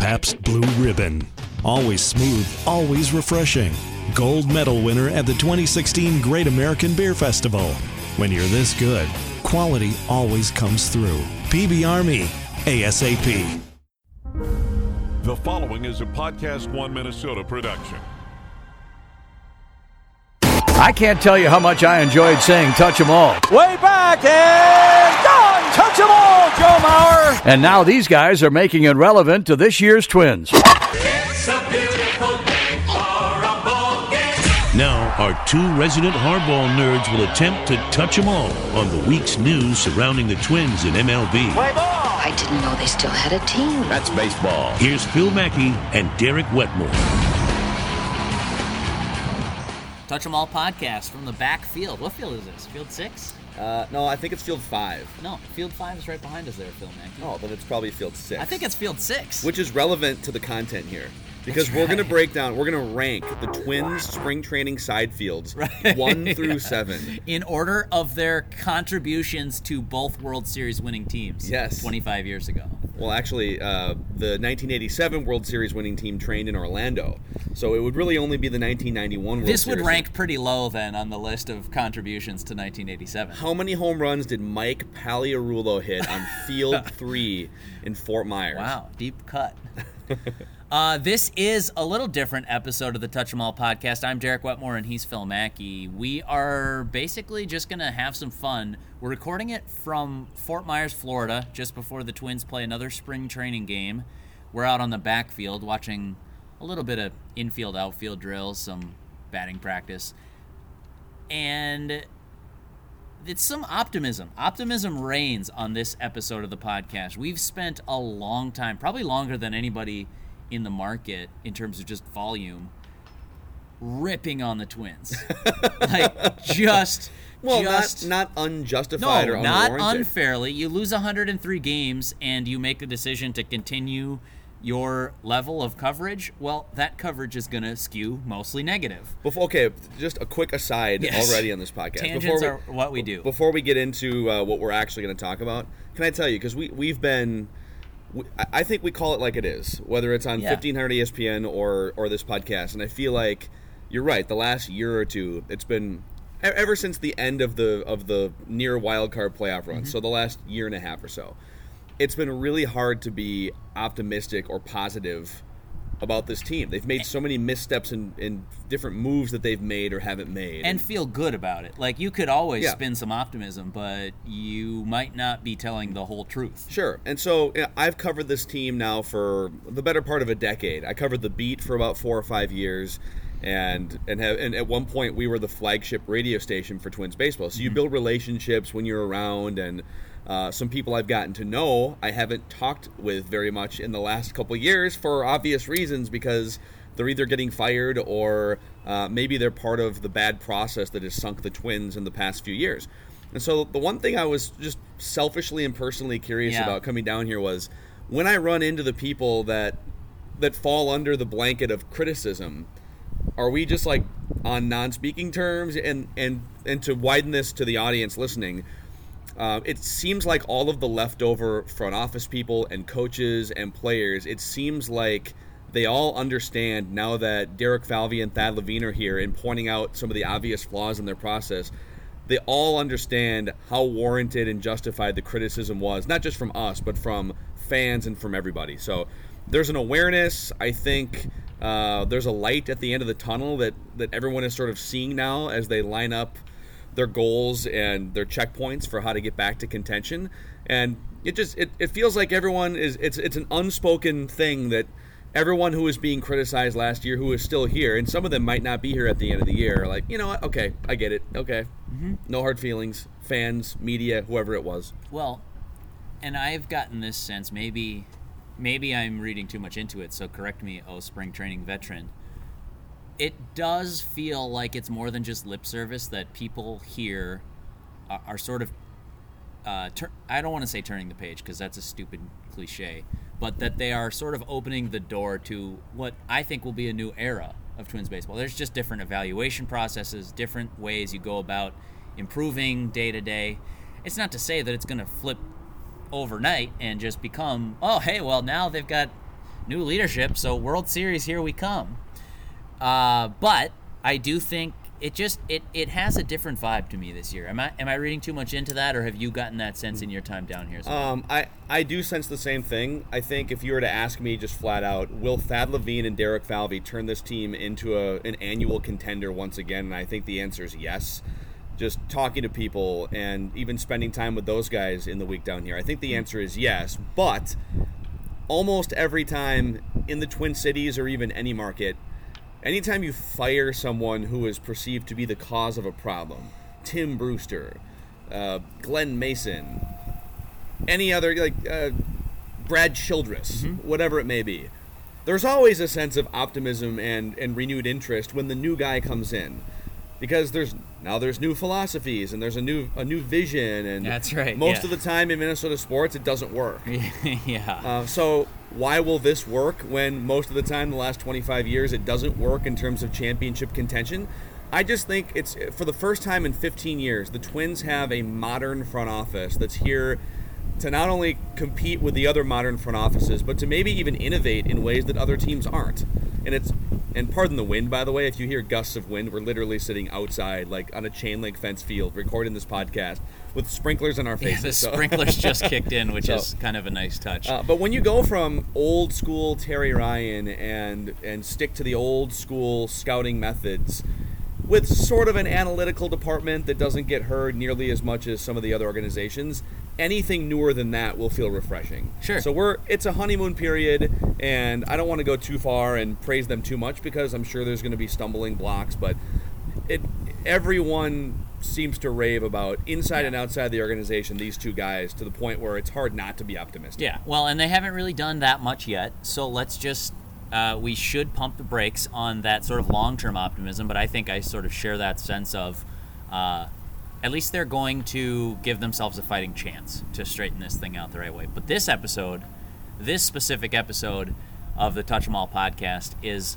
Pabst Blue Ribbon. Always smooth, always refreshing. Gold medal winner at the 2016 Great American Beer Festival. When you're this good, quality always comes through. PB Army, ASAP. The following is a Podcast One Minnesota production. I can't tell you how much I enjoyed saying touch 'em all. Way back and gone! Touch 'em all, Joe Mauer! And now these guys are making it relevant to this year's Twins. Now, our two resident hardball nerds will attempt to touch 'em all on the week's news surrounding the Twins in MLB. I didn't know they still had a team. That's baseball. Here's Phil Mackey and Derek Wetmore. Touch 'em all podcast from the back field. What field is this? Field six? Uh, no, I think it's field five. No, field five is right behind us there, Phil Mackey. Oh, then it's probably field six. I think it's field six. which is relevant to the content here because That's we're going to break down. We're going to rank the Twins spring training side fields one through seven. in order of their contributions to both World Series winning teams. Yes. 25 years ago. Well, actually, uh, the 1987 World Series winning team trained in Orlando, so it would really only be the 1991 World This would Series. rank pretty low then on the list of contributions to 1987. How many home runs did Mike Pagliarulo hit on Field Three in Fort Myers? Wow, deep cut. uh, this is a little different episode of the Touch 'Em All podcast. I'm Derek Wetmore and he's Phil Mackey. We are basically just going to have some fun. We're recording it from Fort Myers, Florida, just before the Twins play another spring training game. We're out on the backfield watching a little bit of infield, outfield drills, some batting practice. And it's some optimism. Optimism reigns on this episode of the podcast. We've spent a long time, probably longer than anybody in the market in terms of just volume, ripping on the Twins. like just Well, just not not unjustified no, or not unfairly. You lose 103 games and you make the decision to continue your level of coverage. Well, that coverage is going to skew mostly negative. Before, okay, just a quick aside Yes. already on this podcast. Tangents we- are what we do. Before we get into uh, what we're actually going to talk about, can I tell you because we we've been, I- I think we call it like it is, whether it's on Yeah. 1500 ESPN or or this podcast, and I feel like you're right. The last year or two, it's been ever since the end of the of the near wild card playoff run. Mm-hmm. So the last year and a half or so, it's been really hard to be optimistic or positive about this team. They've made so many missteps and in, different moves that they've made or haven't made. and feel good about it. Like you could always Yeah. spin some optimism, but you might not be telling the whole truth. Sure. And so you know, I've covered this team now for the better part of a decade. I covered the beat for about four or five years. And and, have, and at one point we were the flagship radio station for Twins baseball. So you mm-hmm. build relationships when you're around, and uh, some people I've gotten to know I haven't talked with very much in the last couple years for obvious reasons because they're either getting fired or uh, maybe they're part of the bad process that has sunk the Twins in the past few years. And so the one thing I was just selfishly and personally curious Yeah. about coming down here was when I run into the people that that fall under the blanket of criticism, are we just like on non-speaking terms? And and and to widen this to the audience listening, uh, it seems like all of the leftover front office people and coaches and players, it seems like they all understand now that Derek Falvey and Thad Levine are here and pointing out some of the obvious flaws in their process. They all understand how warranted and justified the criticism was, not just from us, but from fans and from everybody. So there's an awareness. I think uh, there's a light at the end of the tunnel that, that everyone is sort of seeing now as they line up their goals and their checkpoints for how to get back to contention. And it just it, it feels like everyone is it's it's an unspoken thing that everyone who was being criticized last year who is still here, and some of them might not be here at the end of the year, are like, you know what, okay, I get it. Okay. Mm-hmm. No hard feelings. Fans, media, whoever it was. Well, and I've gotten this sense maybe maybe I'm reading too much into it, so correct me, oh spring training veteran. It does feel like it's more than just lip service that people here are, are sort of uh, tur- I don't want to say turning the page because that's a stupid cliche, but that they are sort of opening the door to what I think will be a new era of Twins baseball. There's just different evaluation processes, different ways you go about improving day to day. It's not to say that it's going to flip overnight and just become, oh, hey, well, now they've got new leadership. So World Series, here we come. Uh, but I do think it just it it has a different vibe to me this year. Am I am I reading too much into that, or have you gotten that sense in your time down here? As well? Um, I, I do sense the same thing. I think if you were to ask me just flat out, will Thad Levine and Derek Falvey turn this team into a, an annual contender once again? And I think the answer is yes. Just talking to people and even spending time with those guys in the week down here, I think the answer is yes. But almost every time in the Twin Cities or even any market, anytime you fire someone who is perceived to be the cause of a problem, Tim Brewster, uh, Glen Mason, any other like uh, Brad Childress, whatever it may be, there's always a sense of optimism and, and renewed interest when the new guy comes in, because there's now there's new philosophies and there's a new a new vision and That's right, Most yeah. of the time in Minnesota sports, it doesn't work. yeah. Uh, so why will this work when most of the time the last 25 years it doesn't work in terms of championship contention? I just think it's for the first time in 15 years the Twins have a modern front office that's here to not only compete with the other modern front offices but to maybe even innovate in ways that other teams aren't. And it's and pardon the wind by the way if you hear gusts of wind we're literally sitting outside like on a chain link fence field recording this podcast with sprinklers in our Yeah, faces. the so- sprinklers just kicked in, which So- is kind of a nice touch. uh, but when you go from old school Terry Ryan and and stick to the old school scouting methods with sort of an analytical department that doesn't get heard nearly as much as some of the other organizations, anything newer than that will feel refreshing. Sure. So we're it's a honeymoon period and I don't want to go too far and praise them too much because I'm sure there's going to be stumbling blocks, but it everyone seems to rave about inside and outside the organization these two guys to the point where it's hard not to be optimistic. Yeah, well, and they haven't really done that much yet. So let's just uh, we should pump the brakes on that sort of long-term optimism. But I think I sort of share that sense of uh, at least they're going to give themselves a fighting chance to straighten this thing out the right way. But this episode, this specific episode of the Touch 'Em All podcast is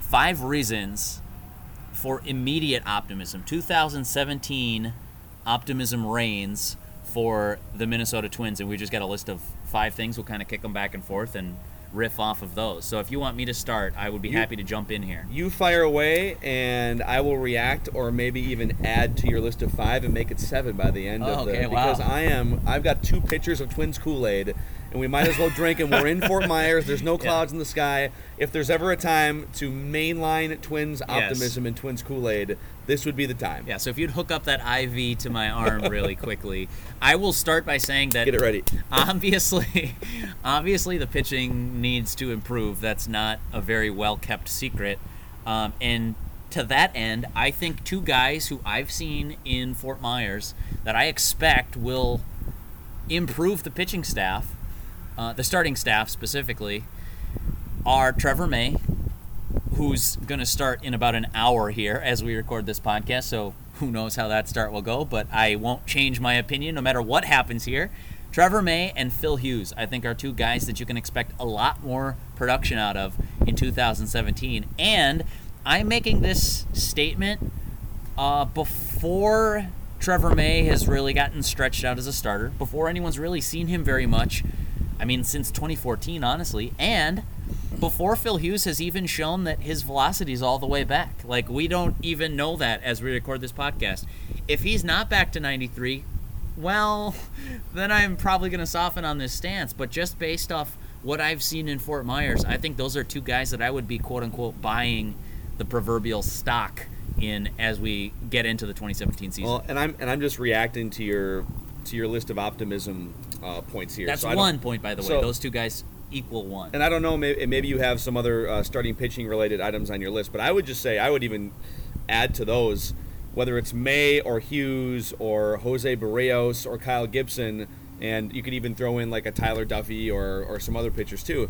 five reasons for immediate optimism. 2017 optimism reigns for the Minnesota Twins, and we just got a list of five things. We'll kind of kick them back and forth and riff off of those. So if you want me to start, I would be happy to jump in here. You fire away, and I will react, or maybe even add to your list of five and make it seven by the end Oh, of the. okay, wow. because I am, I've got two pitchers of Twins Kool Aid, and we might as well drink. And we're in Fort Myers. There's no clouds in the sky. If there's ever a time to mainline Twins optimism and Twins Kool Aid, this would be the time. Yeah, so if you'd hook up that IV to my arm really quickly, I will start by saying that Get it ready. obviously obviously the pitching needs to improve that's not a very well kept secret um, and to that end i think two guys who i've seen in fort myers that i expect will improve the pitching staff uh, the starting staff specifically are trevor may who's going to start in about an hour here as we record this podcast. So who knows how that start will go, but I won't change my opinion no matter what happens here. Trevor May and Phil Hughes, I think, are two guys that you can expect a lot more production out of in 2017. And I'm making this statement uh, before Trevor May has really gotten stretched out as a starter, before anyone's really seen him very much. I mean, since 2014, honestly, and before Phil Hughes has even shown that his velocity is all the way back. Like, we don't even know that as we record this podcast. If he's not back to 93, well, then I'm probably going to soften on this stance. But just based off what I've seen in Fort Myers, I think those are two guys that I would be quote unquote buying the proverbial stock in as we get into the 2017 season. Well, and I'm and I'm just reacting to your to your list of optimism uh, points here. That's So one point, by the way. so- Those two guys equal one. and I don't know, maybe, maybe you have some other uh, starting pitching related items on your list, but I would just say I would even add to those, whether it's May or Hughes or Jose Berrios or Kyle Gibson, and you could even throw in like a Tyler Duffey or, or some other pitchers too.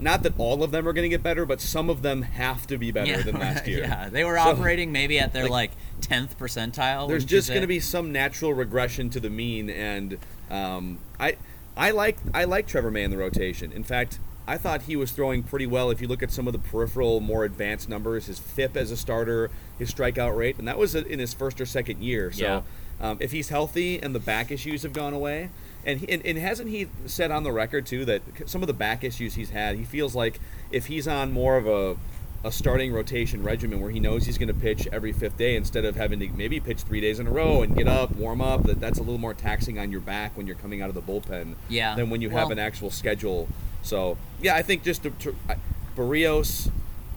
Not that all of them are going to get better, but some of them have to be better than last year. yeah, they were So- operating maybe at their like tenth percentile. there's just going to be some natural regression to the mean, and um, I I like I like Trevor May in the rotation. In fact, I thought he was throwing pretty well. If you look at some of the peripheral, more advanced numbers, his FIP as a starter, his strikeout rate, and that was in his first or second year. So Yeah. Um, if he's healthy and the back issues have gone away, and, he, and and hasn't he said on the record too that some of the back issues he's had, he feels like if he's on more of a a starting rotation regimen where he knows he's going to pitch every fifth day instead of having to maybe pitch three days in a row and get up, warm up. That that's a little more taxing on your back when you're coming out of the bullpen. Yeah. Than when you have an actual schedule. So yeah, I think just to, to, I- Berrios,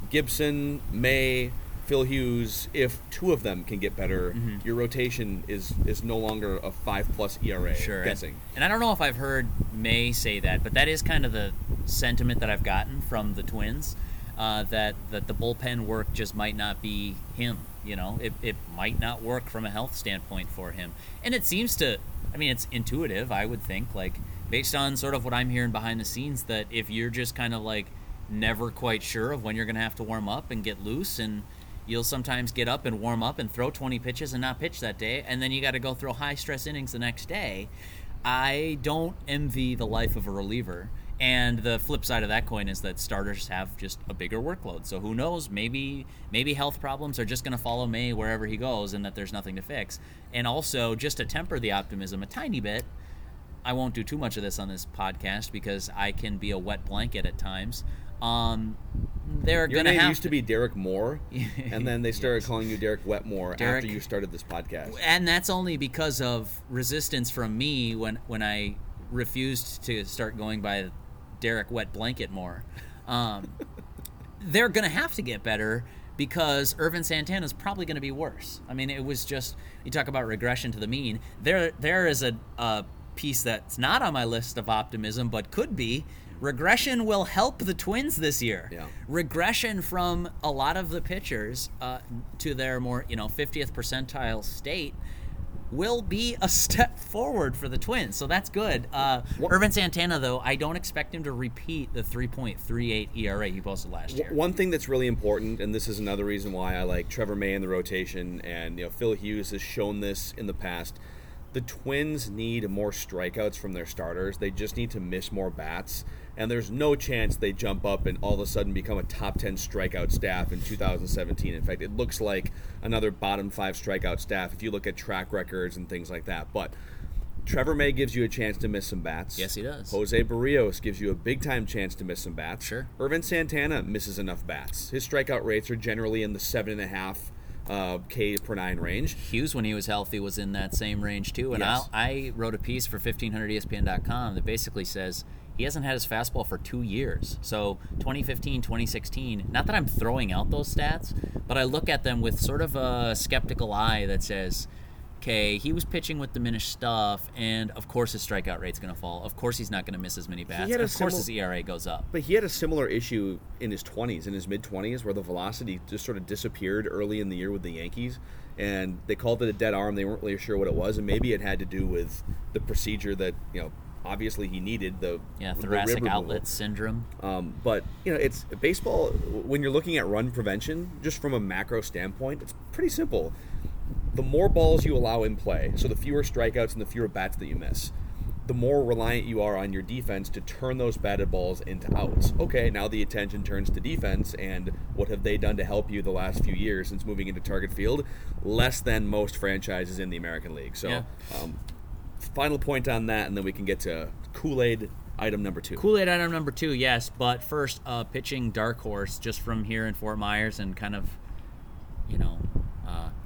Gibson, May, Phil Hughes. If two of them can get better, Mm-hmm. your rotation is is no longer a five plus ERA. Sure. Guessing. And I don't know if I've heard May say that, but that is kind of the sentiment that I've gotten from the Twins. Uh, that that the bullpen work just might not be him. You know, it, it might not work from a health standpoint for him. And it seems to, I mean, it's intuitive. I would think, like based on sort of what I'm hearing behind the scenes, that if you're just kind of like never quite sure of when you're going to have to warm up and get loose and you'll sometimes get up and warm up and throw 20 pitches and not pitch that day and then you got to go throw high stress innings the next day i don't envy the life of a reliever and the flip side of that coin is that starters have just a bigger workload so who knows maybe maybe health problems are just going to follow may wherever he goes and that there's nothing to fix and also just to temper the optimism a tiny bit I won't do too much of this on this podcast because I can be a wet blanket at times. Um, they're Your gonna name have used to be Derek Moore, and then they started calling you Derek Wetmore Derek- after you started this podcast. and that's only because of resistance from me when when I refused to start going by Derek Wet Blanket more. Um, they're going to have to get better because Ervin Santana is probably going to be worse. I mean, it was just you talk about regression to the mean. There there is a, a piece that's not on my list of optimism, but could be. Regression will help the Twins this year. Yeah. Regression from a lot of the pitchers uh, to their more you know 50th percentile state will be a step forward for the Twins. So that's good. Uh, Ervin Santana, though, I don't expect him to repeat the 3.38 ERA he posted last year. One thing that's really important, and this is another reason why I like Trevor May in the rotation, and you know Phil Hughes has shown this in the past. The Twins need more strikeouts from their starters. They just need to miss more bats, and there's no chance they jump up and all of a sudden become a top 10 strikeout staff in 2017. In fact, it looks like another bottom five strikeout staff if you look at track records and things like that. But Trevor May gives you a chance to miss some bats. Yes, he does. Jose Berrios gives you a big time chance to miss some bats. Sure. Ervin Santana misses enough bats. His strikeout rates are generally in the seven and a half uh, K per nine range. Hughes, when he was healthy, was in that same range too. And Yes. I wrote a piece for 1500ESPN.com that basically says he hasn't had his fastball for two years. So 2015, 2016. Not that I'm throwing out those stats, but I look at them with sort of a skeptical eye that says, okay, he was pitching with diminished stuff, and of course his strikeout rate's going to fall. Of course he's not going to miss as many bats. Of course simil- his ERA goes up. But he had a similar issue in his 20s, in his mid 20s, where the velocity just sort of disappeared early in the year with the Yankees. And they called it a dead arm. They weren't really sure what it was. And maybe it had to do with the procedure that, you know, obviously he needed the Yeah, the thoracic removal. outlet syndrome. Um, but you know, it's baseball. When you're looking at run prevention, just from a macro standpoint, it's pretty simple. The more balls you allow in play, so the fewer strikeouts and the fewer bats that you miss, the more reliant you are on your defense to turn those batted balls into outs. Okay, now the attention turns to defense, and what have they done to help you the last few years since moving into target field? Less than most franchises in the American League. So, Yeah. um, final point on that, and then we can get to Kool Aid item number two. Kool Aid item number two, yes. But first, uh, pitching dark horse just from here in Fort Myers and kind of, you know,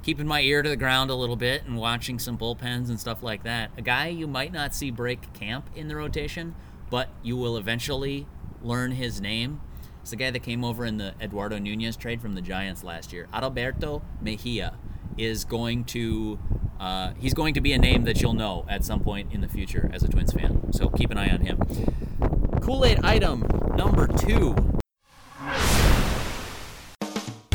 keeping my ear to the ground a little bit and watching some bullpens and stuff like that. A guy you might not see break camp in the rotation, but you will eventually learn his name. It's the guy that came over in the Eduardo Nunez trade from the Giants last year. Adalberto Mejia is going to uh, he's going to be a name that you'll know at some point in the future as a Twins fan. So keep an eye on him. Kool Aid item number two.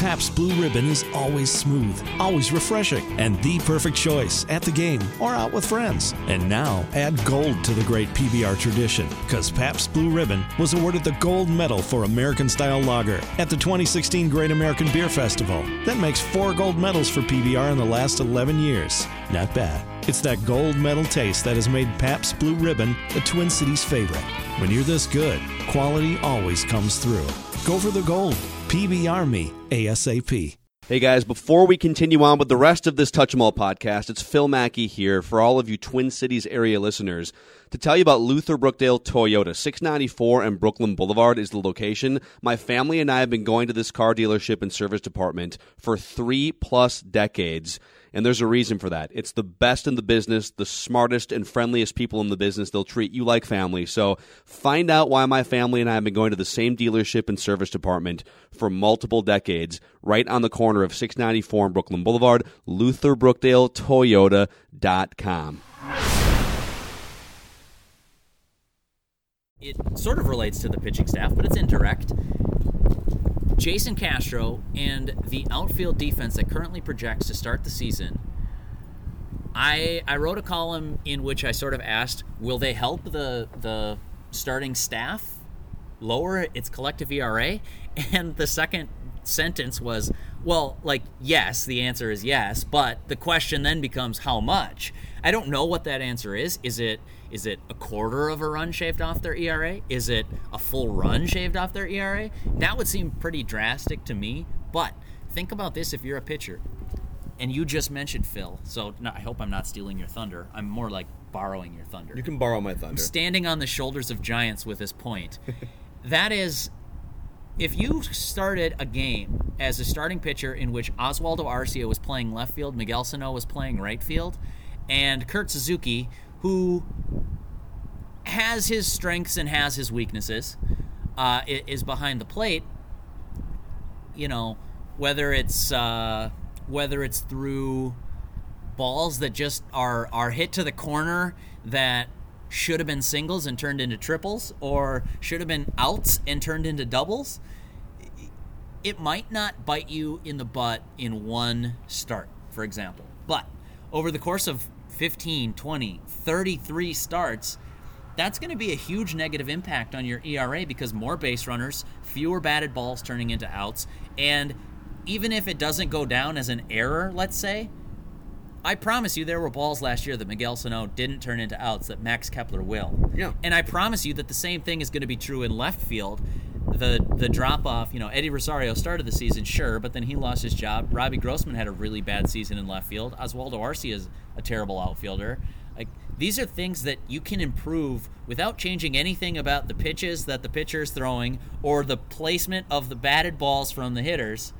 Pabst Blue Ribbon is always smooth, always refreshing, and the perfect choice at the game or out with friends. And now add gold to the great PBR tradition, because Pabst Blue Ribbon was awarded the gold medal for American style lager at the 2016 Great American Beer Festival. That makes four gold medals for PBR in the last 11 years. Not bad. It's that gold medal taste that has made Pabst Blue Ribbon the Twin Cities favorite. When you're this good, quality always comes through. Go for the gold. PBR me ASAP. Hey guys, before we continue on with the rest of this Touch 'em All podcast, it's Phil Mackey here for all of you Twin Cities area listeners to tell you about Luther Brookdale Toyota. 694 and Brooklyn Boulevard is the location. My family and I have been going to this car dealership and service department for three plus decades. And there's a reason for that. It's the best in the business, the smartest and friendliest people in the business. They'll treat you like family. So find out why my family and I have been going to the same dealership and service department for multiple decades, right on the corner of 694 and Brooklyn Boulevard, Luther Brookdale LutherBrookdaleToyota.com. It sort of relates to the pitching staff, but it's indirect. Jason Castro and the outfield defense that currently projects to start the season. I I wrote a column in which I sort of asked, will they help the the starting staff lower its collective ERA? And the second sentence was, well, like yes, the answer is yes, but the question then becomes how much. I don't know what that answer is. Is it is it a quarter of a run shaved off their ERA? Is it a full run shaved off their ERA? That would seem pretty drastic to me. But think about this if you're a pitcher, and you just mentioned Phil. So no, I hope I'm not stealing your thunder. I'm more like borrowing your thunder. You can borrow my thunder. Standing on the shoulders of giants with this point. that is if you started a game as a starting pitcher in which Oswaldo Arcia was playing left field, Miguel Sano was playing right field, and Kurt Suzuki, who has his strengths and has his weaknesses, uh, is behind the plate. You know, whether it's uh, whether it's through balls that just are are hit to the corner that should have been singles and turned into triples, or should have been outs and turned into doubles. It might not bite you in the butt in one start, for example, but over the course of 15, 20, 33 starts, that's going to be a huge negative impact on your ERA because more base runners, fewer batted balls turning into outs, and even if it doesn't go down as an error, let's say, I promise you there were balls last year that Miguel Sano didn't turn into outs that Max Kepler will. Yeah. And I promise you that the same thing is going to be true in left field. The the drop off, you know, Eddie Rosario started the season, sure, but then he lost his job. Robbie Grossman had a really bad season in left field. Oswaldo Arcia is a terrible outfielder. Like these are things that you can improve without changing anything about the pitches that the pitcher is throwing or the placement of the batted balls from the hitters.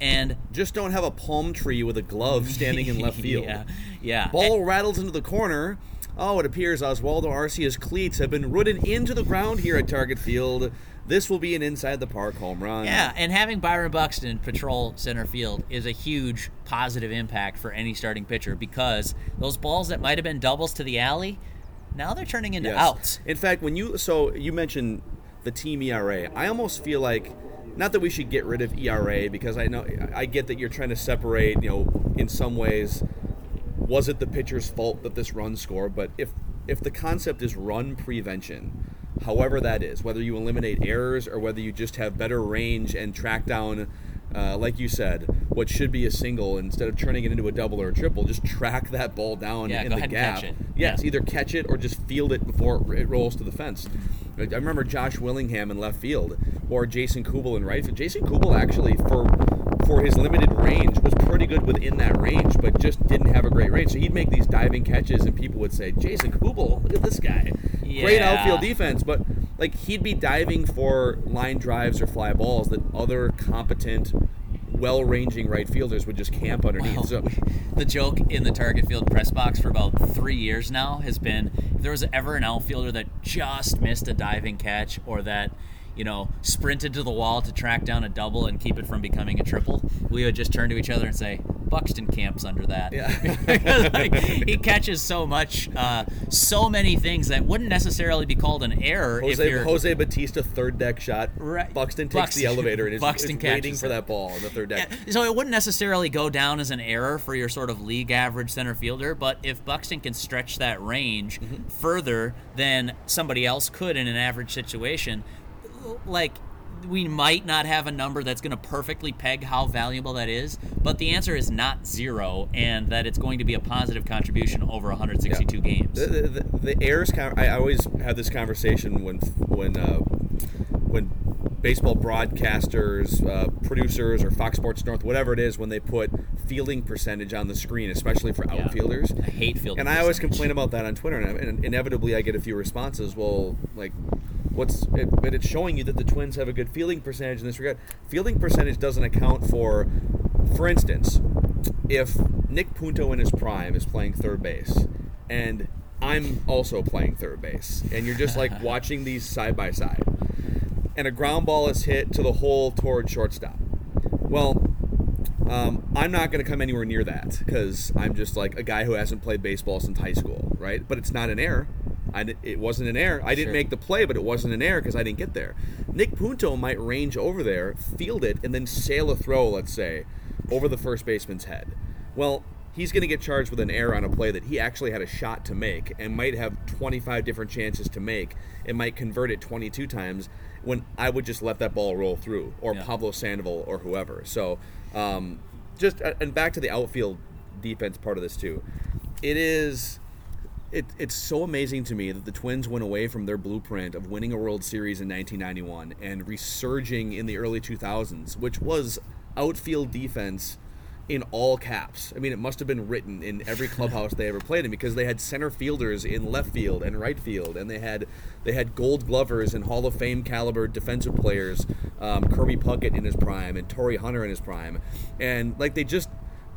And just don't have a palm tree with a glove standing in left field. yeah, yeah. Ball And- rattles into the corner. Oh, it appears Oswaldo Arcia's cleats have been rooted into the ground here at Target Field. This will be an inside the park home run. Yeah, and having Byron Buxton patrol center field is a huge positive impact for any starting pitcher because those balls that might have been doubles to the alley, now they're turning into Yes. outs. In fact, when you so you mentioned the team ERA, I almost feel like not that we should get rid of ERA because I know I get that you're trying to separate. You know, in some ways, was it the pitcher's fault that this run scored? But if if the concept is run prevention, however that is, whether you eliminate errors or whether you just have better range and track down. Uh, like you said, what should be a single instead of turning it into a double or a triple, just track that ball down Yeah, in the gap. catch it. Yes, either catch it or just field it before it rolls to the fence. I I remember Josh Willingham in left field or Jason Kubel in right field. Jason Kubel actually for for his limited range was pretty good within that range, but just didn't have a great range. So he'd make these diving catches, and people would say, "Jason Kubel, look at this guy, great outfield defense." But like he'd be diving for line drives or fly balls that other competent, well-ranging right fielders would just camp underneath. Well, so the joke in the target field press box for about three years now has been if there was ever an outfielder that just missed a diving catch or that you know sprinted to the wall to track down a double and keep it from becoming a triple we would just turn to each other and say buxton camps under that Yeah. like, he catches so much uh, so many things that wouldn't necessarily be called an error if Jose, you're Jose Bautista third deck shot. Right. Buxton takes Buxton- the elevator and is, Buxton is waiting for that ball on the third deck. So it wouldn't necessarily go down as an error for your sort of league average center fielder, but if Buxton can stretch that range Mm-hmm. further than somebody else could in an average situation, like we might not have a number that's going to perfectly peg how valuable that is, but the answer is not zero, and that it's going to be a positive contribution over 162 games. The, the, the, the errors. Con- I always have this conversation when when uh, when baseball broadcasters, uh, producers, or Fox Sports North, whatever it is, when they put fielding percentage on the screen, especially for outfielders. I hate fielding. And I always complain about that on Twitter, and inevitably I get a few responses. Well, like, what's it, but it's showing you that the Twins have a good fielding percentage in this regard. Fielding percentage doesn't account for, for instance, if Nick Punto in his prime is playing third base, and I'm also playing third base, and you're just like watching these side by side, and a ground ball is hit to the hole toward shortstop. Well, um, I'm not going to come anywhere near that because I'm just like a guy who hasn't played baseball since high school, right? But it's not an error. I, it wasn't an error. I didn't Sure. make the play, but it wasn't an error because I didn't get there. Nick Punto might range over there, field it, and then sail a throw, let's say, over the first baseman's head. Well, he's going to get charged with an error on a play that he actually had a shot to make and might have 25 different chances to make and might convert it 22 times when I would just let that ball roll through or Yeah. Pablo Sandoval or whoever. So, um, just and back to the outfield defense part of this too. It is it, it's so amazing to me that the Twins went away from their blueprint of winning a World Series in 1991 and resurging in the early 2000s, which was outfield defense in all caps. I mean, it must have been written in every clubhouse they ever played in because they had center fielders in left field and right field, and they had they had Gold Glovers and Hall of Fame caliber defensive players, um, Kirby Puckett in his prime and Torii Hunter in his prime, and like they just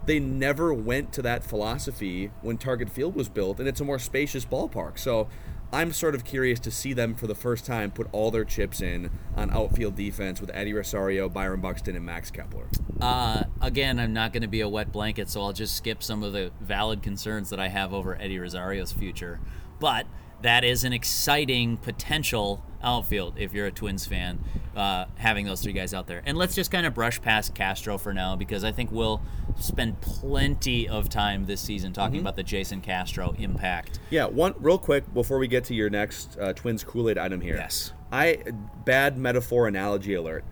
they never went to that philosophy when Target Field was built, and it's a more spacious ballpark. So I'm sort of curious to see them for the first time put all their chips in on outfield defense with Eddie Rosario, Byron Buxton, and Max Kepler. Uh, again, I'm not going to be a wet blanket, so I'll just skip some of the valid concerns that I have over Eddie Rosario's future. But that is an exciting potential outfield if you're a Twins fan, uh, having those three guys out there. And let's just kind of brush past Castro for now because I think we'll spend plenty of time this season talking Mm-hmm. about the Jason Castro impact. Yeah, one real quick before we get to your next uh, Twins Kool Aid item here. Yes. I bad metaphor analogy alert.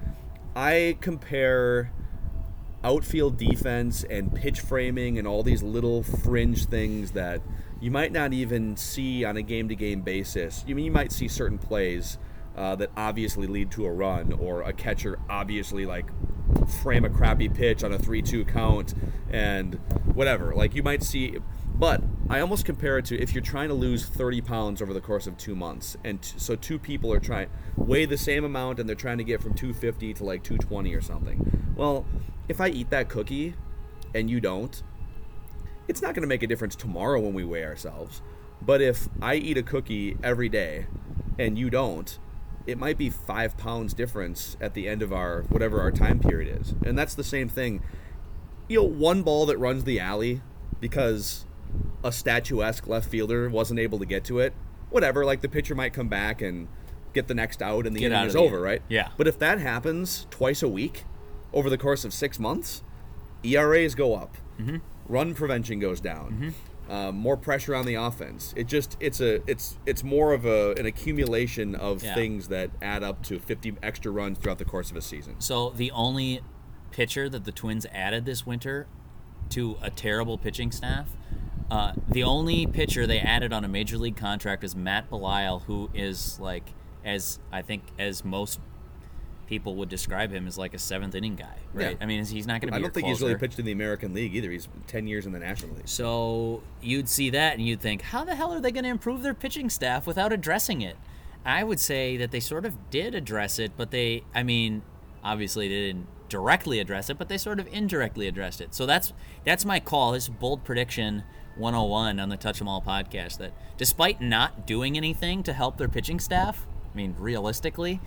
I compare outfield defense and pitch framing and all these little fringe things that you might not even see on a game-to-game basis. You mean you might see certain plays uh, that obviously lead to a run, or a catcher obviously like frame a crappy pitch on a three-two count, and whatever. Like you might see, but I almost compare it to if you're trying to lose 30 pounds over the course of two months, and t- so two people are trying weigh the same amount, and they're trying to get from 250 to like 220 or something. Well, if I eat that cookie, and you don't, it's not going to make a difference tomorrow when we weigh ourselves. But if I eat a cookie every day and you don't, it might be five pounds difference at the end of our whatever our time period is. And that's the same thing. You know, one ball that runs the alley because a statuesque left fielder wasn't able to get to it. Whatever, like the pitcher might come back and get the next out and the Get inning is the over, inning. right? Yeah. But if that happens twice a week over the course of six months, ERAs go up, Mm-hmm. Run prevention goes down, um, more pressure on the offense. It just it's a it's it's more of a an accumulation of Yeah. things that add up to 50 extra runs throughout the course of a season. So the only pitcher that the Twins added this winter to a terrible pitching staff, uh, the only pitcher they added on a major league contract is Matt Belisle, who is like, as I think as most people would describe him as like a seventh inning guy, right? Yeah. I mean, he's not going to be. I don't think he's really pitched in the American League either. He's 10 years in the National League. So you'd see that and you'd think, how the hell are they going to improve their pitching staff without addressing it? I would say that they sort of did address it, but they, I mean, obviously they didn't directly address it, but they sort of indirectly addressed it. So that's that's my call. This bold prediction 101 on the Touch 'Em All podcast that despite not doing anything to help their pitching staff, I mean, realistically,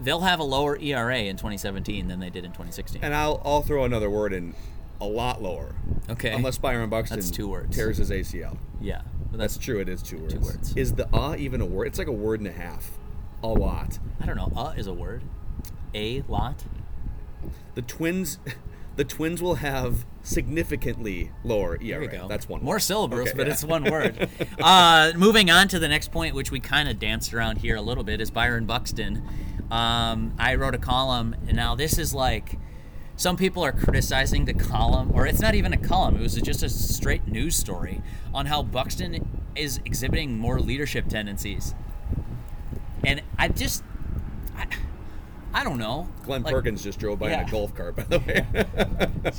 they'll have a lower ERA in 2017 than they did in 2016. And I'll I'll throw another word in a lot lower. Okay. Unless Byron Buxton That's two words. tears his ACL. yeah, but That's that's true. It is two words. Two words. Is the uh even a word? It's like a word and a half. A lot. I don't know. Uh is a word. A lot. The Twins, the Twins will have significantly lower ERA. There we go. That's one. More word. syllables, Okay, but yeah. it's one word. uh, moving on to the next point, which we kind of danced around here a little bit, is Byron Buxton. Um, I wrote a column, and now this is like some people are criticizing the column, or it's not even a column. It was just a straight news story on how Buxton is exhibiting more leadership tendencies, and I just. I, I don't know. Glen Like, Perkins just drove by in a golf cart, by the way.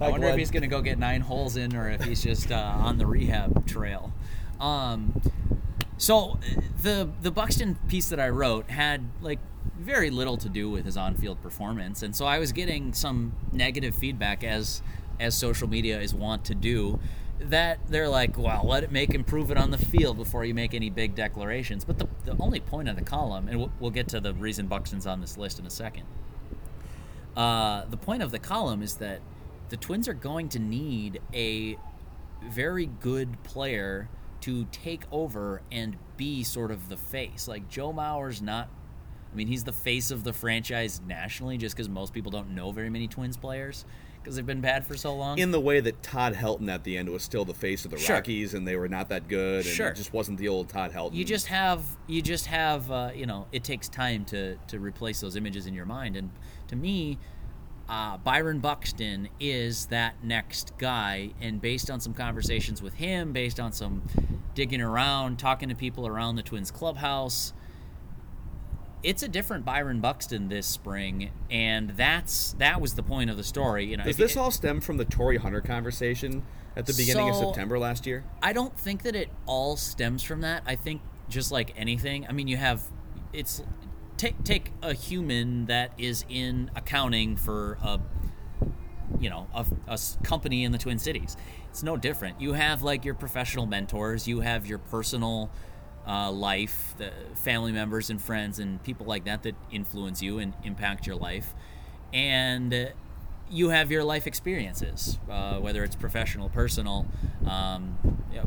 I wonder if he's going to go get nine holes in or if he's just uh, on the rehab trail. Um, so uh, the the Buxton piece that I wrote had like very little to do with his on-field performance, and so I was getting some negative feedback as as social media is wont to do. That they're like, well, let it make improve it on the field before you make any big declarations. But the, the only point of the column, and we'll, we'll get to the reason Buxton's on this list in a second. Uh, the point of the column is that the Twins are going to need a very good player to take over and be sort of the face. Like Joe Mauer's not. I mean, he's the face of the franchise nationally, just because most people don't know very many Twins players because they've been bad for so long. in the way that Todd Helton at the end was still the face of the Sure. Rockies, and they were not that good, and Sure. it just wasn't the old Todd Helton. you just have you just have uh, you know it takes time to to replace those images in your mind and to me uh, byron buxton is that next guy and based on some conversations with him based on some digging around talking to people around the twins clubhouse it's a different byron buxton this spring and that's that was the point of the story you know Does this all stem from the Torii Hunter conversation at the beginning of September last year? I don't think that it all stems from that. I think just like anything, I mean, you have it's take take a human that is in accounting for a you know a company in the Twin Cities. It's no different. You have like your professional mentors. You have your personal uh, life, the family members and friends and people like that that influence you and impact your life, and you have your life experiences, uh, whether it's professional, personal, um,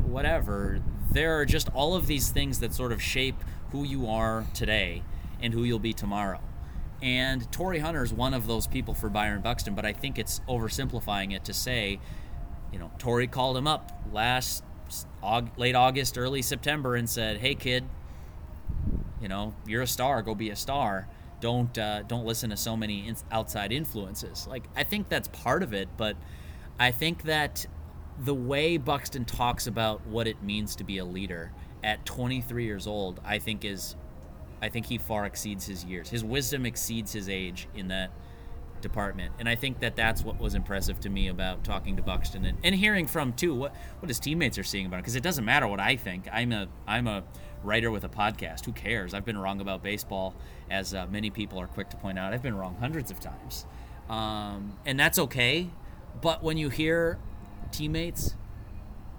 whatever. There are just all of these things that sort of shape who you are today and who you'll be tomorrow. And Torii Hunter is one of those people for Byron Buxton, but I think it's oversimplifying it to say, you know, Torii called him up last Late August, early September, and said, "Hey, kid, you know, you're a star. Go be a star. Don't uh, don't listen to so many in- outside influences." Like I think that's part of it, but I think that the way Buxton talks about what it means to be a leader at 23 years old, I think is, I think he far exceeds his years. His wisdom exceeds his age in that department, and I think that that's what was impressive to me about talking to Buxton and, and hearing from too what what his teammates are seeing about him. Because it doesn't matter what I think. I'm a I'm a writer with a podcast. Who cares? I've been wrong about baseball, as uh, many people are quick to point out. I've been wrong hundreds of times, um, and that's okay. But when you hear teammates,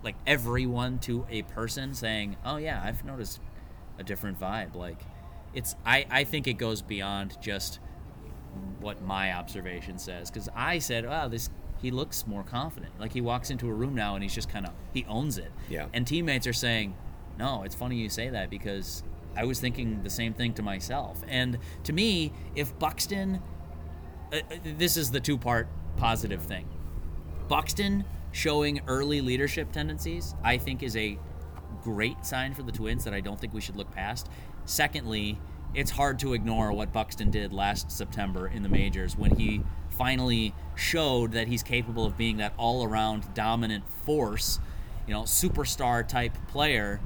like everyone to a person, saying, "Oh yeah, I've noticed a different vibe," like it's I I think it goes beyond just what my observation says because I said, "Wow, this." He looks more confident. Like he walks into a room now and he's just kind of he owns it. Yeah. And teammates are saying, "No, it's funny you say that because I was thinking the same thing to myself." And to me, if Buxton, uh, uh, this is the two-part positive thing. Buxton showing early leadership tendencies, I think, is a great sign for the Twins that I don't think we should look past. Secondly, it's hard to ignore what Buxton did last September in the majors when he finally showed that he's capable of being that all-around dominant force, you know, superstar type player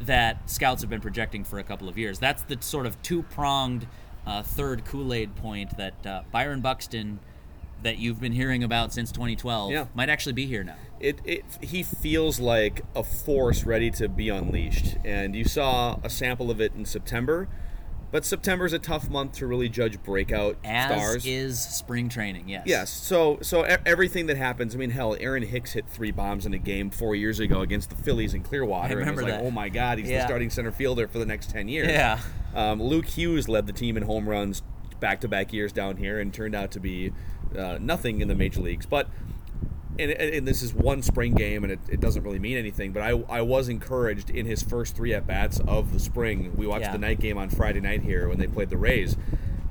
that scouts have been projecting for a couple of years. That's the sort of two-pronged uh, third Kool-Aid point that uh, Byron Buxton that you've been hearing about since 2012 Yeah. might actually be here now. It, it he feels like a force ready to be unleashed, and you saw a sample of it in September. But September's a tough month to really judge breakout As stars. is spring training, yes. Yes. So so everything that happens. I mean, hell, Aaron Hicks hit three bombs in a game four years ago against the Phillies in Clearwater, and it was remember like, that. oh my God, he's the starting center fielder for the next ten years. Yeah. Um, Luke Hughes led the team in home runs back to back years down here, and turned out to be uh, nothing in the major leagues. But and, and this is one spring game, and it, it doesn't really mean anything. But I, I was encouraged in his first three at bats of the spring. We watched Yeah. the night game on Friday night here when they played the Rays.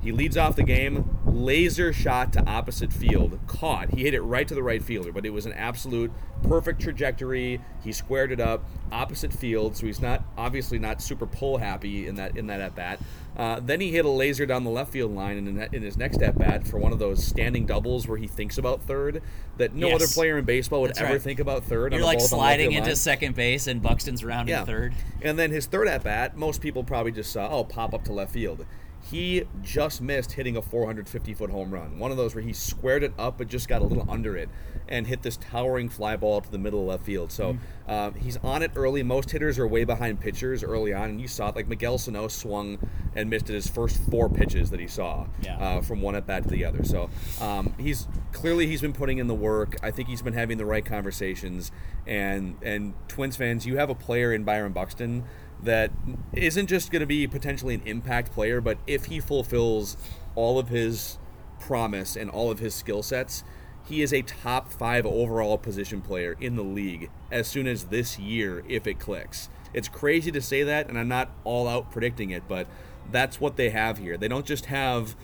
He leads off the game, laser shot to opposite field, caught. He hit it right to the right fielder, but it was an absolute perfect trajectory. He squared it up, opposite field, so he's not obviously not super pull happy in that in that at bat. Uh, then he hit a laser down the left field line in, in his next at bat for one of those standing doubles where he thinks about third that no other player in baseball would That's ever right. think about third. You're like ball down the left sliding into line. second base and Buxton's rounding Yeah. third. And then his third at bat, most people probably just saw, oh, pop up to left field. He just missed hitting a 450 foot home run. One of those where he squared it up but just got a little under it and hit this towering fly ball to the middle of left field. So uh, he's on it early. Most hitters are way behind pitchers early on, and you saw it. Like Miguel Sano swung and missed at his first four pitches that he saw Yeah. uh, from one at bat to the other. So um, he's clearly he's been putting in the work. I think he's been having the right conversations. And and Twins fans, you have a player in Byron Buxton that isn't just going to be potentially an impact player, but if he fulfills all of his promise and all of his skill sets, he is a top five overall position player in the league as soon as this year if it clicks. It's crazy to say that, and I'm not all out predicting it, but that's what they have here. They don't just have.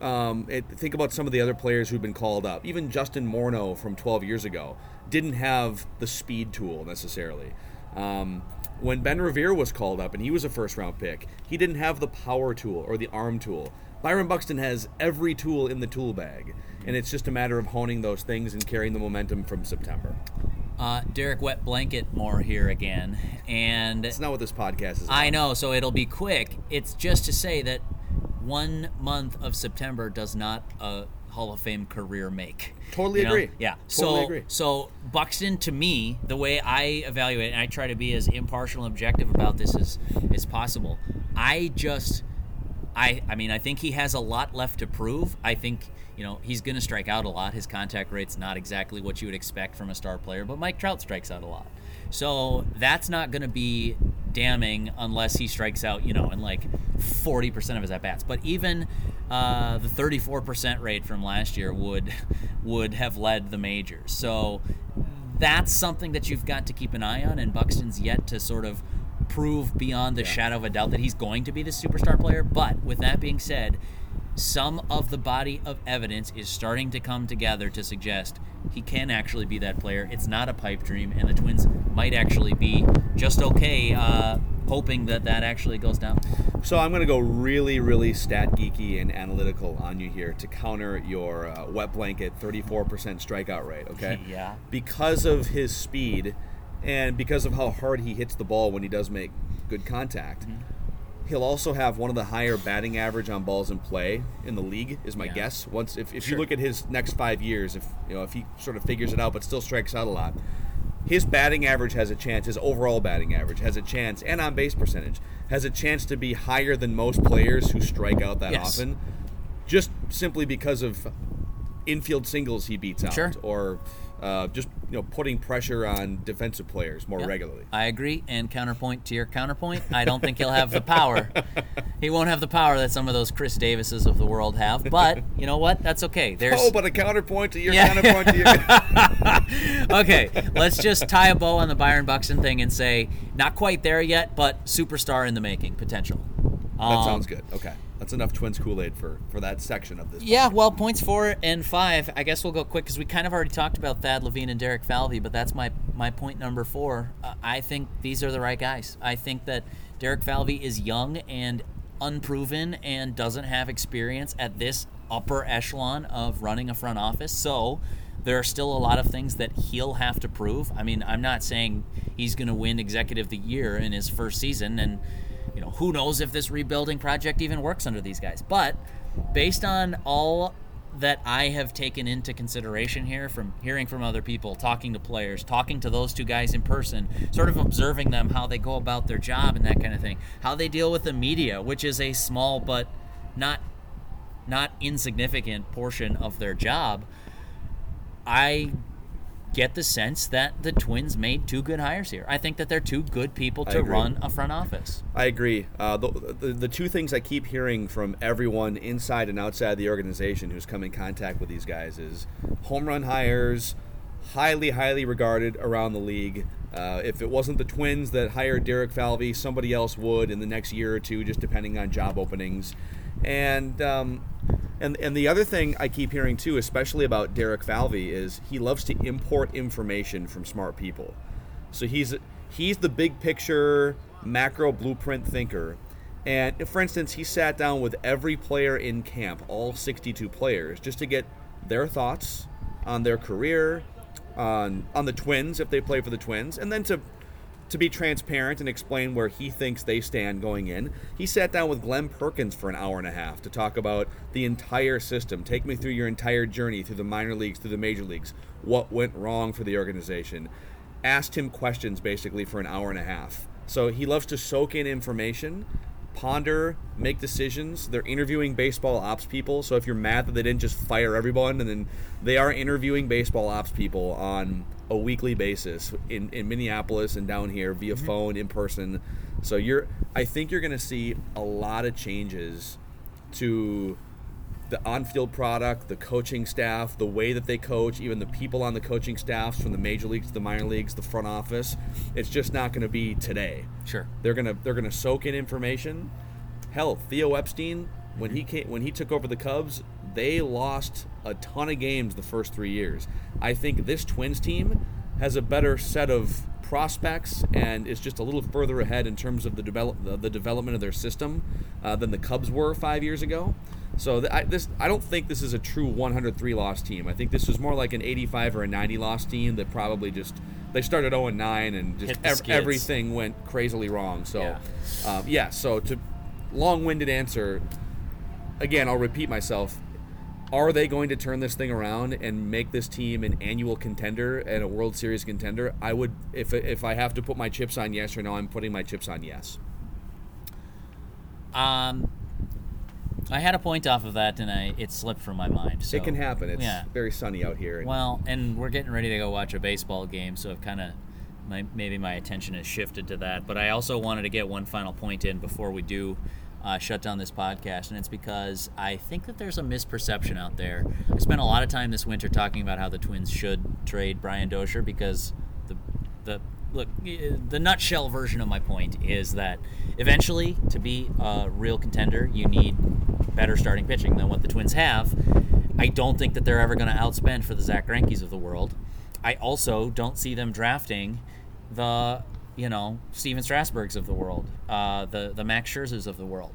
Um, it, think about some of the other players who've been called up. Even Justin Morneau from 12 years ago didn't have the speed tool necessarily. Um, when Ben Revere was called up and he was a first round pick, he didn't have the power tool or the arm tool. Byron Buxton has every tool in the tool bag, and it's just a matter of honing those things and carrying the momentum from September. Uh, Derek Wet Blanket more here again, and it's not what this podcast is. About. I know, so it'll be quick. It's just to say that one month of September does not a Hall of Fame career make. Totally You know? agree. Yeah. Totally so, agree. So Buxton, to me, the way I evaluate and I try to be as impartial and objective about this as as possible. I just, I, I mean, I think he has a lot left to prove. I think. You know, he's going to strike out a lot. His contact rate's not exactly what you would expect from a star player, but Mike Trout strikes out a lot. So that's not going to be damning unless he strikes out, you know, in like 40% of his at bats. But even uh, the 34% rate from last year would would have led the majors. So that's something that you've got to keep an eye on. And Buxton's yet to sort of prove beyond the shadow of a doubt that he's going to be the superstar player. But with that being said, some of the body of evidence is starting to come together to suggest he can actually be that player. It's not a pipe dream, and the Twins might actually be just okay, uh, hoping that that actually goes down. So I'm going to go really, really stat geeky and analytical on you here to counter your uh, wet blanket 34% strikeout rate. Okay. Yeah. Because of his speed, and because of how hard he hits the ball when he does make good contact. Mm-hmm. He'll also have one of the higher batting average on balls in play in the league, is my Yeah. guess. Once, if, if Sure. you look at his next five years, if you know if he sort of figures it out, but still strikes out a lot, his batting average has a chance. His overall batting average has a chance, and on base percentage has a chance to be higher than most players who strike out that Yes. often, just simply because of infield singles he beats out, Sure. or uh, just you know putting pressure on defensive players more Yeah. regularly. I agree. And counterpoint to your counterpoint, I don't think he'll have the power. He won't have the power that some of those Chris Davises of the world have. But you know what? That's okay. There's Oh, but a counterpoint to your Yeah. counterpoint to your. okay, let's just tie a bow on the Byron Buxton thing and say not quite there yet, but superstar in the making potential. that Um, sounds good. Okay, that's enough Twins Kool Aid for for that section of this. Yeah, well, points four and five. I guess we'll go quick because we kind of already talked about Thad Levine and Derek Falvey, but that's my my point number four. Uh, I think these are the right guys. I think that Derek Falvey is young and unproven and doesn't have experience at this upper echelon of running a front office. So there are still a lot of things that he'll have to prove. I mean, I'm not saying he's going to win Executive of the Year in his first season, and you know who knows if this rebuilding project even works under these guys. But based on all that I have taken into consideration here from hearing from other people, talking to players, talking to those two guys in person, sort of observing them, how they go about their job and that kind of thing, how they deal with the media, which is a small but not not insignificant portion of their job. I get the sense that the Twins made two good hires here. I think that they're two good people to run a front office. I agree. Uh, the, the the two things I keep hearing from everyone inside and outside the organization who's come in contact with these guys is home run hires, highly highly regarded around the league. Uh, if it wasn't the Twins that hired Derek Falvey, somebody else would in the next year or two, just depending on job openings. And um, and and the other thing I keep hearing too, especially about Derek Falvey, is he loves to import information from smart people. So he's he's the big picture macro blueprint thinker. And for instance, he sat down with every player in camp, all 62 players, just to get their thoughts on their career, on on the Twins if they play for the Twins, and then to to be transparent and explain where he thinks they stand going in, he sat down with Glen Perkins for an hour and a half to talk about the entire system. Take me through your entire journey through the minor leagues, through the major leagues. What went wrong for the organization? Asked him questions basically for an hour and a half. So he loves to soak in information, ponder, make decisions. They're interviewing baseball ops people. So if you're mad that they didn't just fire everyone, and then they are interviewing baseball ops people on a weekly basis in, in Minneapolis and down here via mm-hmm. phone, in person. So you're, I think you're going to see a lot of changes to the on-field product, the coaching staff, the way that they coach, even the people on the coaching staffs from the major leagues to the minor leagues, the front office. It's just not going to be today. Sure. They're gonna they're gonna soak in information. Hell, Theo Epstein when he mm-hmm. came when he took over the Cubs, they lost a ton of games the first three years. I think this Twins team has a better set of prospects and is just a little further ahead in terms of the develop the, the development of their system uh, than the Cubs were five years ago. So th- I, this I don't think this is a true 103 loss team. I think this is more like an 85 or a 90 loss team that probably just they started 0 and 9 and just ev- everything went crazily wrong. So Yeah. um, yeah, so to long-winded answer again, I'll repeat myself. Are they going to turn this thing around and make this team an annual contender and a World Series contender? I would, if if I have to put my chips on yes or no, I'm putting my chips on yes. Um, I had a point off of that, and I it slipped from my mind. So, it can happen. It's yeah. very sunny out here. and- Well, and we're getting ready to go watch a baseball game, so I've kind of my, maybe my attention has shifted to that. But I also wanted to get one final point in before we do uh, shut down this podcast, and it's because I think that there's a misperception out there. I spent a lot of time this winter talking about how the Twins should trade Brian Dozier because the the look the nutshell version of my point is that eventually to be a real contender you need better starting pitching than what the twins have i don't think that they're ever going to outspend for the zack Greinke's of the world i also don't see them drafting the you know stephen strasburgs of the world uh, the, the max scherzers of the world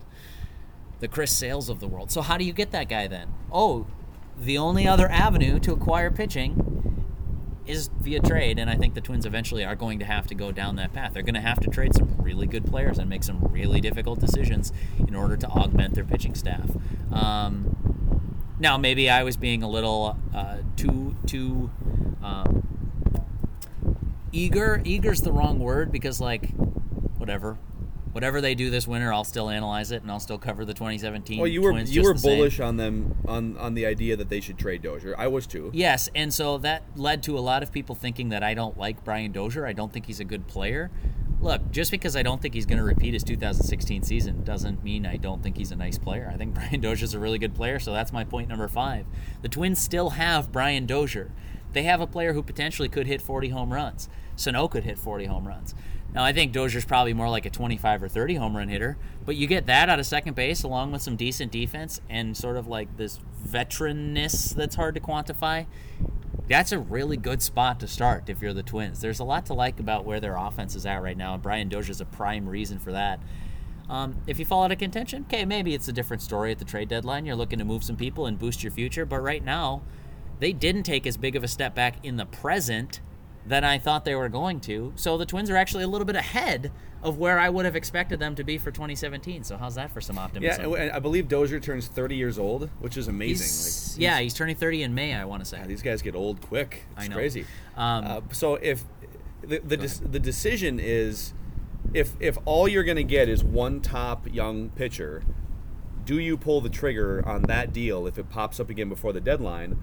the chris sales of the world so how do you get that guy then oh the only other avenue to acquire pitching is via trade, and I think the Twins eventually are going to have to go down that path. They're going to have to trade some really good players and make some really difficult decisions in order to augment their pitching staff. Um, now, maybe I was being a little uh, too too um, eager. Eager's the wrong word because, like, whatever. Whatever they do this winter, I'll still analyze it and I'll still cover the 2017. well, you were Twins you were the same. bullish on them on on the idea that they should trade Dozier. I was too. Yes, and so that led to a lot of people thinking that I don't like Brian Dozier. I don't think he's a good player. Look, just because I don't think he's going to repeat his 2016 season doesn't mean I don't think he's a nice player. I think Brian Dozier's a really good player, so that's my point number five. The Twins still have Brian Dozier. They have a player who potentially could hit 40 home runs. Sano could hit 40 home runs. Now, I think Dozier's probably more like a 25 or 30 home run hitter, but you get that out of second base along with some decent defense and sort of like this veteranness that's hard to quantify. That's a really good spot to start if you're the Twins. There's a lot to like about where their offense is at right now, and Brian Dozier's a prime reason for that. Um, if you fall out of contention, okay, maybe it's a different story at the trade deadline. You're looking to move some people and boost your future, but right now, they didn't take as big of a step back in the present than I thought they were going to. So the Twins are actually a little bit ahead of where I would have expected them to be for 2017. So how's that for some Yeah, optimism? and I believe Dozier turns 30 years old, which is amazing. He's- Like, yeah, he's turning 30 in May. I want to say. Yeah, these guys get old quick. It's I know. crazy. Um, uh, so if the the, dec- the decision is if if all you're going to get is one top young pitcher, do you pull the trigger on that deal if it pops up again before the deadline?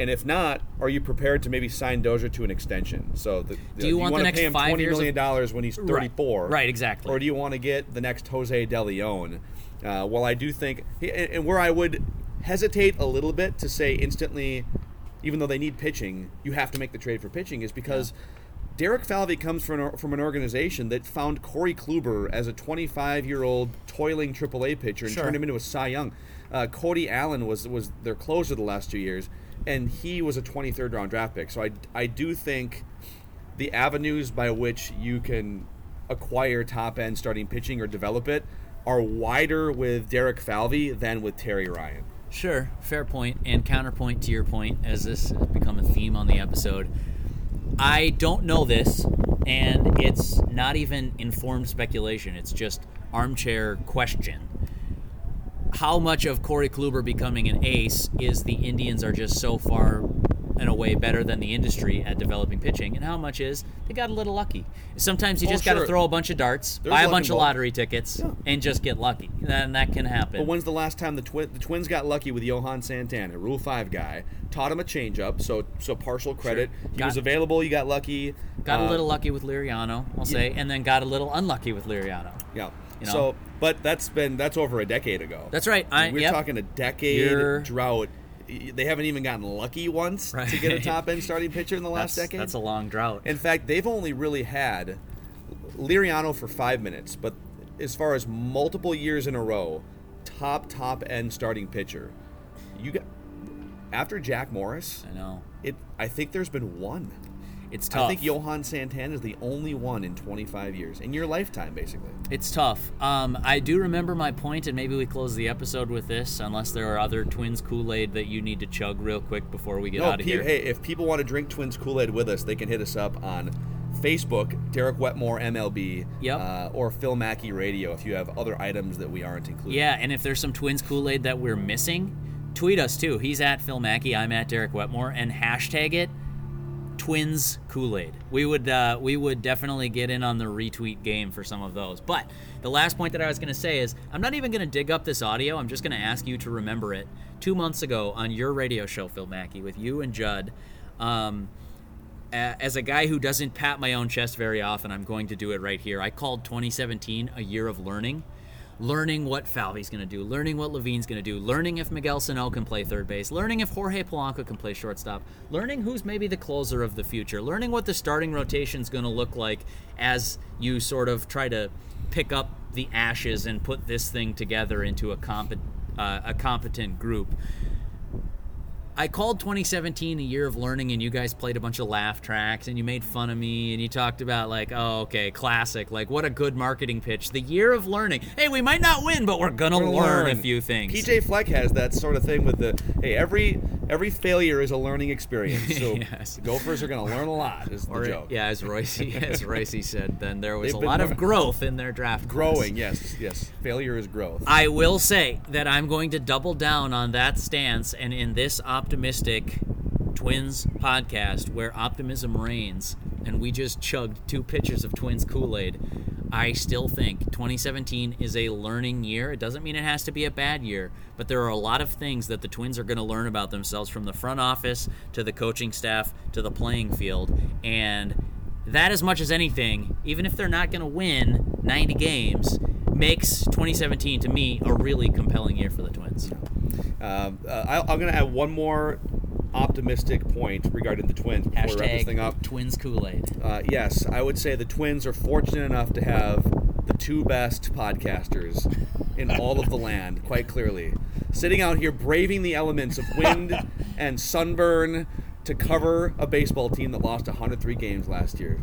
And if not, are you prepared to maybe sign Dozier to an extension? So, the, Do you want the wanna next pay him twenty million dollars when he's 34? Right, exactly. Or do you want to get the next Jose De Leon? Uh, well, I do think, and where I would hesitate a little bit to say instantly, even though they need pitching, you have to make the trade for pitching, is because Derek Falvey comes from an, from an organization that found Corey Kluber as a 25 year old toiling AAA pitcher and Sure. turned him into a Cy Young. Uh, Cody Allen was was their closer the last two years, and he was a 23rd round draft pick. So I I do think the avenues by which you can acquire top end starting pitching or develop it are wider with Derek Falvey than with Terry Ryan. Sure, fair point. And counterpoint to your point, as this has become a theme on the episode, I don't know this, and it's not even informed speculation. It's just armchair question. How much of Corey Kluber becoming an ace is the Indians are just so far in a way better than the industry at developing pitching, and how much is they got a little lucky. Sometimes you Oh, just got to sure. throw a bunch of darts, There's buy a bunch of involved. lottery tickets, and just get lucky. Then that can happen. But when's the last time the, twi- the Twins got lucky with Johan Santana, Rule Five guy? Taught him a changeup, so so partial credit. He Got- was available. You got lucky. got a Uh, little lucky with Liriano, I'll say, and then got a little unlucky with Liriano. Yeah. You know? So, but that's been that's over a decade ago. That's right. I- We're yep. talking a decade You're- drought. They haven't even gotten lucky once to get a top end starting pitcher in the last That's, decade. that's a long drought. In fact, they've only really had Liriano for five minutes, but as far as multiple years in a row, top top end starting pitcher, you got after Jack Morris. I know. It. I think there's been one. It's tough. I think Johan Santana is the only one in 25 years in your lifetime, basically. It's tough. Um, I do remember my point, and maybe we close the episode with this, unless there are other Twins Kool Aid that you need to chug real quick before we get No, out of pe- here. hey, if people want to drink Twins Kool Aid with us, they can hit us up on Facebook, Derek Wetmore MLB, Yep. uh, or Phil Mackey Radio if you have other items that we aren't including. Yeah, and if there's some Twins Kool Aid that we're missing, tweet us too. He's at Phil Mackey, I'm at Derek Wetmore, and hashtag it Twins Kool Aid. We would uh, we would definitely get in on the retweet game for some of those. But the last point that I was going to say is I'm not even going to dig up this audio. I'm just going to ask you to remember it. Two months ago on your radio show, Phil Mackey, with you and Judd. Um, as a guy who doesn't pat my own chest very often, I'm going to do it right here. I called 2017 a year of learning. Learning what Falvey's going to do, learning what Levine's going to do, learning if Miguel Sano can play third base, learning if Jorge Polanco can play shortstop, learning who's maybe the closer of the future, learning what the starting rotation's going to look like as you sort of try to pick up the ashes and put this thing together into a, compe- uh, a competent group. I called 2017 a year of learning, and you guys played a bunch of laugh tracks, and you made fun of me, and you talked about like, oh, okay, classic, like what a good marketing pitch. The year of learning. Hey, we might not win, but we're gonna We're gonna learn, learn. a few things. PJ Fleck has that sort of thing with the hey every every failure is a learning experience. So Yes. the Gophers are going to learn a lot. Is the Or, joke? yeah, as Royce, as Royce said, then there was They've a lot of growth in their draft. class. Growing, yes, yes. Failure is growth. I will say that I'm going to double down on that stance, and in this optimistic Twins podcast, where optimism reigns, and we just chugged two pitchers of Twins Kool Aid, I still think 2017 is a learning year. It doesn't mean it has to be a bad year, but there are a lot of things that the Twins are going to learn about themselves from the front office to the coaching staff to the playing field, and that as much as anything, even if they're not going to win 90 games, makes 2017 to me a really compelling year for the Twins. Um, uh, I, I'm going to add one more optimistic point regarding the Twins before we wrap this thing up. Twins Kool Aid. Uh, yes, I would say the Twins are fortunate enough to have the two best podcasters in all of the land, quite clearly. Sitting out here braving the elements of wind and sunburn to cover a baseball team that lost 103 games last year.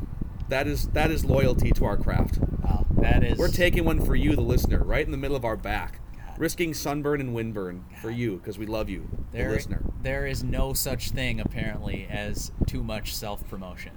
That is that is loyalty to our craft. Wow, that is. We're taking one for you, the listener, right in the middle of our back, risking sunburn and windburn for you because we love you, the listener. there is no such thing apparently as too much self promotion.